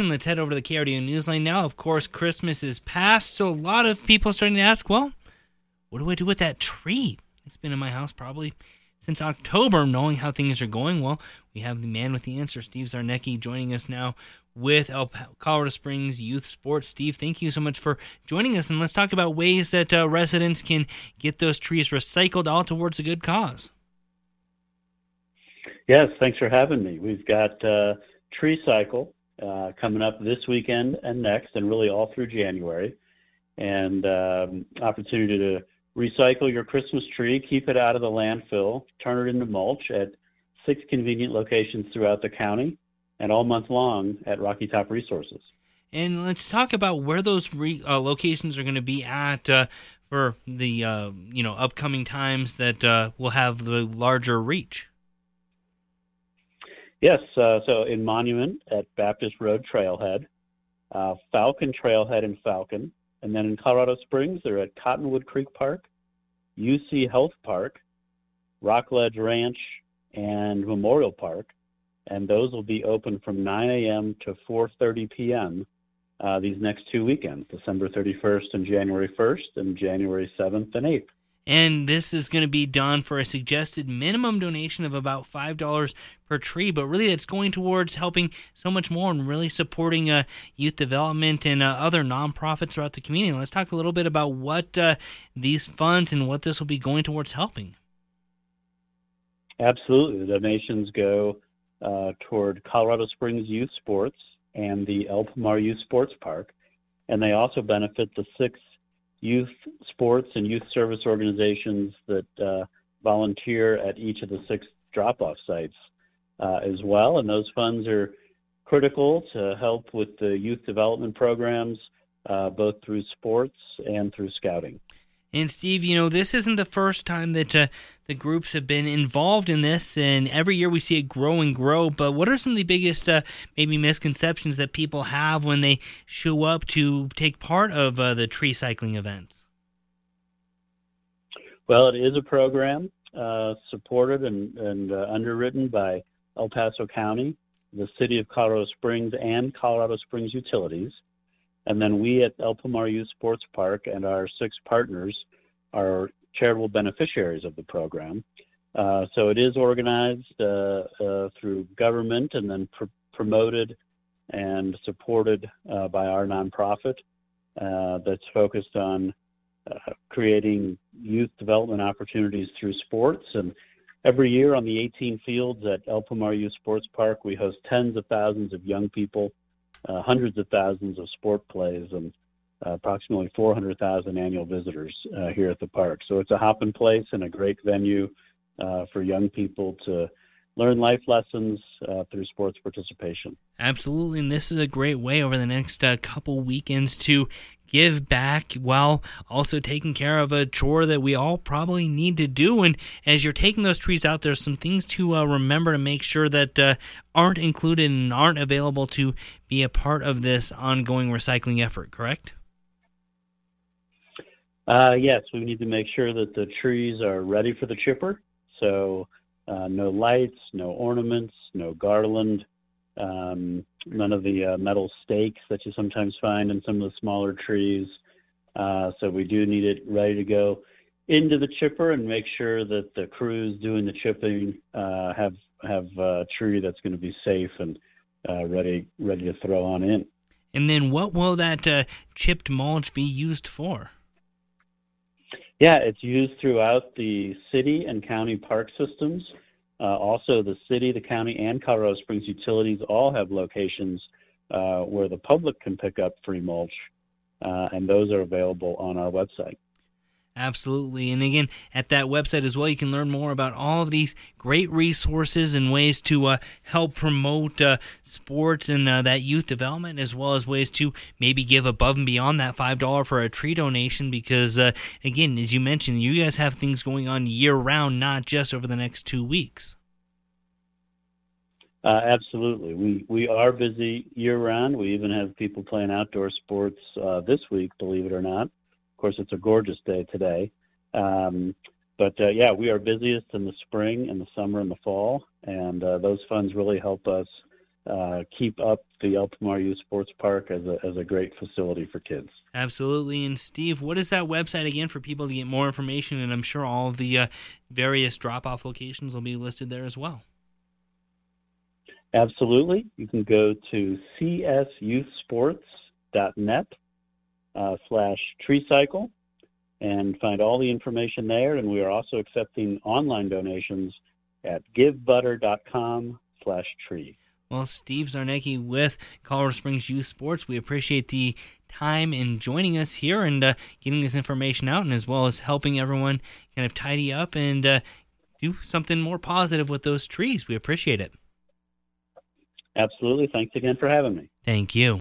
Let's head over to the KRDO Newsline now. Of course, Christmas is past, so a lot of people are starting to ask, well, what do I do with that tree? It's been in my house probably since October, knowing how things are going. Well, we have the man with the answer, Steve Zarnecki, joining us now with El Colorado Springs Youth Sports. Steve, thank you so much for joining us, and let's talk about ways that uh, residents can get those trees recycled all towards a good cause. Yes, thanks for having me. We've got uh, Tree Cycle uh, coming up this weekend and next, and really all through January, and um, opportunity to recycle your Christmas tree, keep it out of the landfill, turn it into mulch at six convenient locations throughout the county and all month long at Rocky Top Resources. And let's talk about where those re- uh, locations are going to be at uh, for the uh, you know upcoming times that uh, will have the larger reach. Yes, uh, so in Monument at Baptist Road Trailhead, uh, Falcon Trailhead in Falcon, and then in Colorado Springs they're at Cottonwood Creek Park, UC Health Park, Rockledge Ranch, and Memorial Park and those will be open from 9 a.m. to 4:30 p.m. Uh, these next two weekends, December 31st and January 1st, and January 7th and 8th. And this is going to be done for a suggested minimum donation of about five dollars per tree, but really it's going towards helping so much more and really supporting uh, youth development and uh, other nonprofits throughout the community. Let's talk a little bit about what uh, these funds and what this will be going towards helping. Absolutely, the donations go uh, toward Colorado Springs Youth Sports and the El Youth Sports Park. And they also benefit the six youth sports and youth service organizations that uh, volunteer at each of the six drop off sites uh, as well. And those funds are critical to help with the youth development programs, uh, both through sports and through scouting. And Steve, you know, this isn't the first time that uh, the groups have been involved in this, and every year we see it grow and grow. But what are some of the biggest, uh, maybe, misconceptions that people have when they show up to take part of uh, the tree cycling events? Well, it is a program uh, supported and, and uh, underwritten by El Paso County, the City of Colorado Springs, and Colorado Springs Utilities. And then we at El Pomar Youth Sports Park and our six partners are charitable beneficiaries of the program. Uh, so it is organized uh, uh, through government and then pr- promoted and supported uh, by our nonprofit uh, that's focused on uh, creating youth development opportunities through sports. And every year on the 18 fields at El Pomar Youth Sports Park, we host tens of thousands of young people uh, hundreds of thousands of sport plays and uh, approximately 400,000 annual visitors uh, here at the park. So it's a hopping place and a great venue uh, for young people to learn life lessons uh, through sports participation. Absolutely, and this is a great way over the next uh, couple weekends to give back while also taking care of a chore that we all probably need to do. And as you're taking those trees out, there's some things to uh, remember to make sure that uh, aren't included and aren't available to be a part of this ongoing recycling effort, correct? Uh, yes, we need to make sure that the trees are ready for the chipper. So, uh, no lights, no ornaments, no garland, um, none of the uh, metal stakes that you sometimes find in some of the smaller trees. Uh, so we do need it ready to go into the chipper and make sure that the crews doing the chipping uh, have have a tree that's going to be safe and uh, ready ready to throw on in. And then, what will that uh, chipped mulch be used for? Yeah, it's used throughout the city and county park systems. Uh, also, the city, the county, and Colorado Springs utilities all have locations uh, where the public can pick up free mulch, uh, and those are available on our website. Absolutely. And again, at that website as well, you can learn more about all of these great resources and ways to uh, help promote uh, sports and uh, that youth development, as well as ways to maybe give above and beyond that $5 for a tree donation. Because, uh, again, as you mentioned, you guys have things going on year round, not just over the next two weeks. Uh, absolutely. We, we are busy year round. We even have people playing outdoor sports uh, this week, believe it or not. Of course, it's a gorgeous day today. Um, but uh, yeah, we are busiest in the spring and the summer and the fall, and uh, those funds really help us uh, keep up the El Pomar Sports Park as a, as a great facility for kids. Absolutely. And Steve, what is that website again for people to get more information? And I'm sure all the uh, various drop off locations will be listed there as well. Absolutely. You can go to csyouthsports.net uh, slash tree cycle and find all the information there. And we are also accepting online donations at givebutter.com slash tree. Well, Steve Zarnecki with Colorado Springs Youth Sports, we appreciate the time in joining us here and uh, getting this information out, and as well as helping everyone kind of tidy up and uh, do something more positive with those trees. We appreciate it. Absolutely. Thanks again for having me. Thank you.